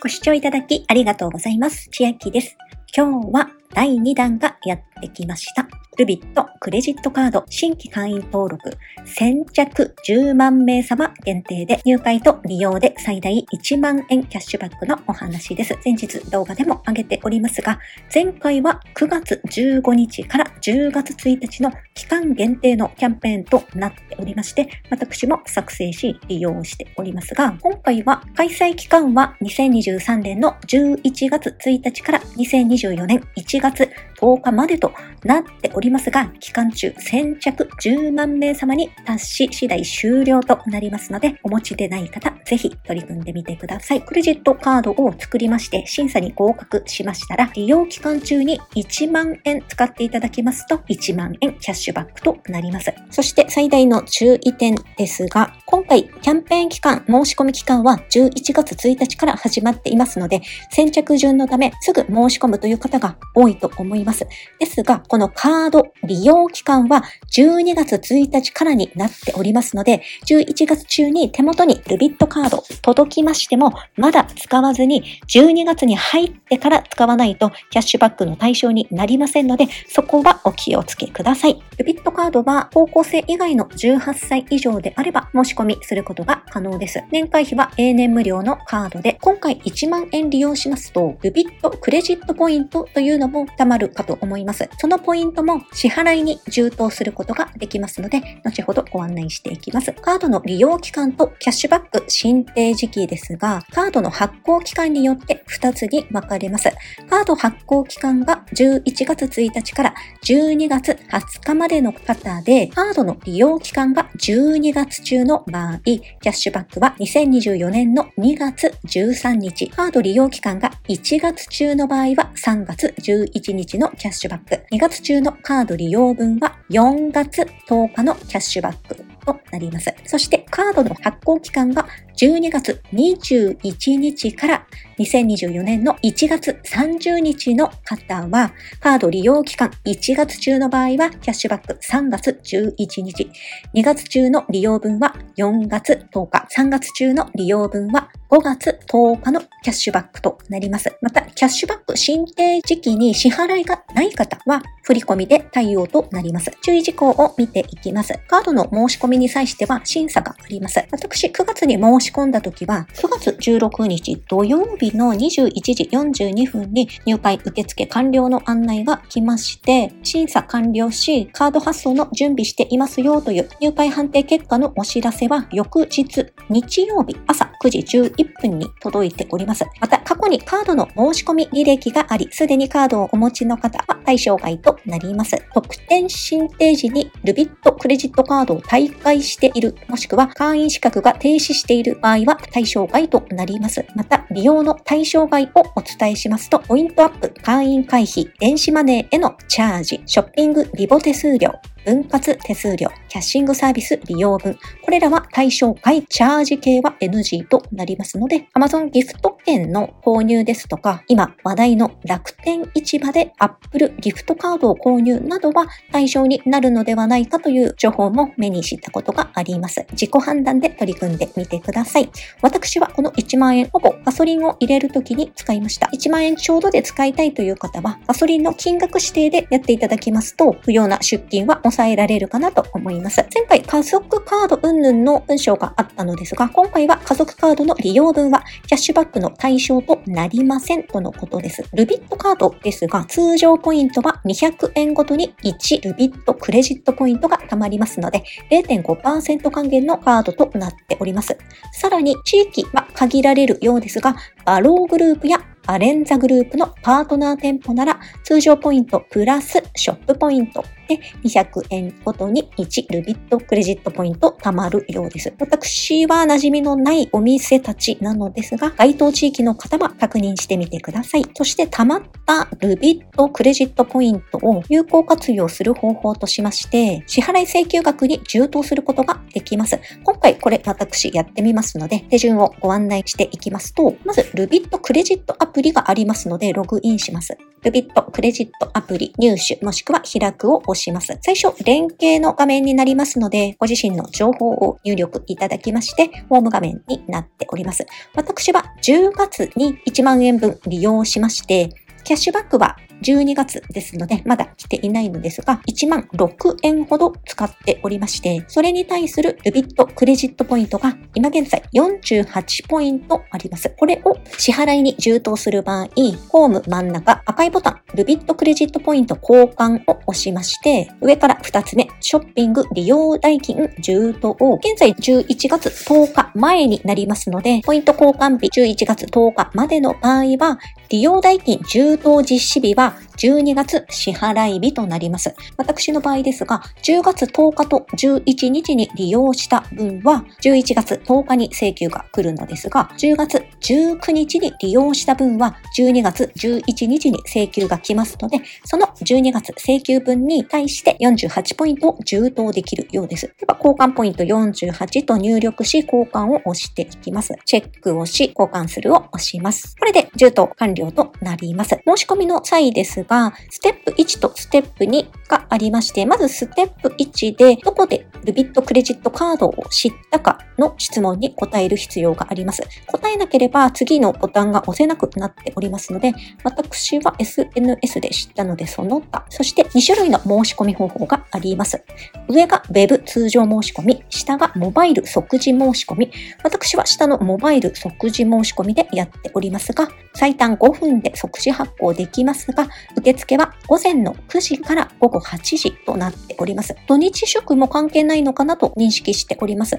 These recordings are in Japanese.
ご視聴いただきありがとうございます。千秋です。今日は第2弾がやってきました。ルビットクレジットカード新規会員登録先着10万名様限定で入会と利用で最大1万円キャッシュバックのお話です。前日動画でも上げておりますが、前回は9月15日から10月1日の期間限定のキャンペーンとなっておりまして、私も作成し利用しておりますが、今回は開催期間は2023年の11月1日から2024年1月10日までとなっておりますが、期間中先着10万名様に達し次第終了となりますので、お持ちでない方、ぜひ取り組んでみてください。クレジットカードを作りまして、審査に合格しましたら、利用期間中に1万円使っていただきますますと、1万円キャッシュバックとなります。そして最大の注意点ですが、今回キャンペーン期間、申し込み期間は11月1日から始まっていますので、先着順のためすぐ申し込むという方が多いと思います。ですが、このカード利用期間は12月1日からになっておりますので、11月中に手元にルビットカード届きましても、まだ使わずに12月に入ってから使わないとキャッシュバックの対象になりませんので、そこはお気をつけください。ルビットカードは高校生以外の18歳以上であれば申し込みすることが可能です。年会費は永年無料のカードで、今回1万円利用しますと、ルビットクレジットポイントというのも貯まるかと思います。そのポイントも支払いに充当することができますので、後ほどご案内していきます。カードの利用期間とキャッシュバック申請時期ですが、カードの発行期間によって2つに分かれます。カード発行期間が11月1日から12月20日までの方で、カードの利用期間が12月中の場合、キャッシュバックは2024年の2月13日、カード利用期間が1月中の場合は3月11日のキャッシュバック、2月中のカード利用分は4月10日のキャッシュバック。となります。そしてカードの発行期間が12月21日から2024年の1月30日の方は、カード利用期間1月中の場合はキャッシュバック3月11日、2月中の利用分は4月10日、3月中の利用分は5月10日のキャッシュバックとなります。また、キャッシュバック申請時期に支払いがない方は、振り込みで対応となります。注意事項を見ていきます。カードの申し込みに際しては審査があります。私、9月に申し込んだ時は、9月16日土曜日の21時42分に入会受付完了の案内が来まして、審査完了し、カード発送の準備していますよという入会判定結果のお知らせは翌日日曜日朝9時11 1分に届いております。また、過去にカードの申し込み履歴があり、すでにカードをお持ちの方は対象外となります。特典申請時にルビットクレジットカードを退会している、もしくは会員資格が停止している場合は対象外となります。また、利用の対象外をお伝えしますと、ポイントアップ、会員回避、電子マネーへのチャージ、ショッピングリボ手数料、分割手数料、キャッシングサービス利用分。これらは対象外、チャージ系は NG となりますので、Amazon ギフト券の購入ですとか、今話題の楽天市場で Apple ギフトカードを購入などは対象になるのではないかという情報も目にしたことがあります。自己判断で取り組んでみてください。私はこの1万円ほぼガソリンを入れるときに使いました。1万円ちょうどで使いたいという方は、ガソリンの金額指定でやっていただきますと、不要な出金は抑えられるかなと思います。前回家族カード云々の文章があったのですが、今回は家族カードの利用分はキャッシュバックの対象となりませんとのことです。ルビットカードですが、通常ポイントは200円ごとに1ルビットクレジットポイントが貯まりますので、0.5%還元のカードとなっております。さらに地域は限られるようですが、バローグループやアレンザグループのパートナー店舗なら通常ポイントプラスショップポイントで200円ごとに1ルビットクレジットポイント貯まるようです。私は馴染みのないお店たちなのですが、該当地域の方は確認してみてください。そして貯まったルビットクレジットポイントを有効活用する方法としまして、支払い請求額に充当することができます。今回これ私やってみますので、手順をご案内していきますと、まずルビットクレジットアプリがありますので、ログインします。ルビットクレジットアプリ入手もしくは開くを押します。最初、連携の画面になりますので、ご自身の情報を入力いただきまして、ホーム画面になっております。私は10月に1万円分利用しまして、キャッシュバックは12月ですので、まだ来ていないのですが、1万6円ほど使っておりまして、それに対するルビットクレジットポイントが今現在48ポイントあります。これを支払いに充当する場合、ホーム真ん中赤いボタン、ルビットクレジットポイント交換を押しまして、上から2つ目、ショッピング利用代金充当、現在11月10日前になりますので、ポイント交換日11月10日までの場合は、利用代金充当実施日は dag. 12月支払い日となります。私の場合ですが、10月10日と11日に利用した分は、11月10日に請求が来るのですが、10月19日に利用した分は、12月11日に請求が来ますので、その12月請求分に対して48ポイントを充当できるようです。では、交換ポイント48と入力し、交換を押していきます。チェックをし、交換するを押します。これで充当完了となります。申し込みの際ですが、ステップ1とステップ2がありまして、まずステップ1で、どこでルビットクレジットカードを知ったかの質問に答える必要があります。答えなければ次のボタンが押せなくなっておりますので、私は SNS で知ったのでその他、そして2種類の申し込み方法があります。上が Web 通常申し込み、下がモバイル即時申し込み。私は下のモバイル即時申し込みでやっておりますが、最短5分で即時発行できますが、受付は午前の9時から午後8時となっております。土日祝も関係ないのかなと認識しております。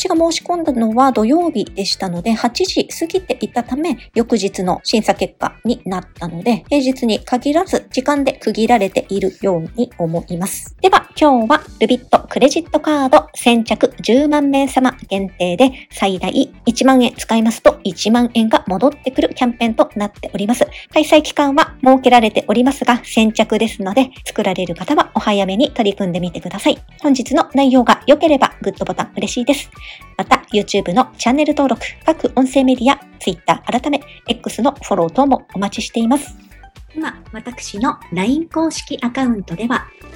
私が申し込んだのは土曜日でしたので、8時過ぎていたため、翌日の審査結果になったので、平日に限らず時間で区切られているように思います。では、今日はルビットクレジットカード先着10万名様限定で最大1万円使いますと1万円が戻ってくるキャンペーンとなっております。開催期間は設けられておりますが、先着ですので、作られる方はお早めに取り組んでみてください。本日の内容が良ければグッドボタン嬉しいです。また、YouTube のチャンネル登録、各音声メディア、Twitter 改め、X のフォロー等もお待ちしています。今、私の LINE 公式アカウントでは、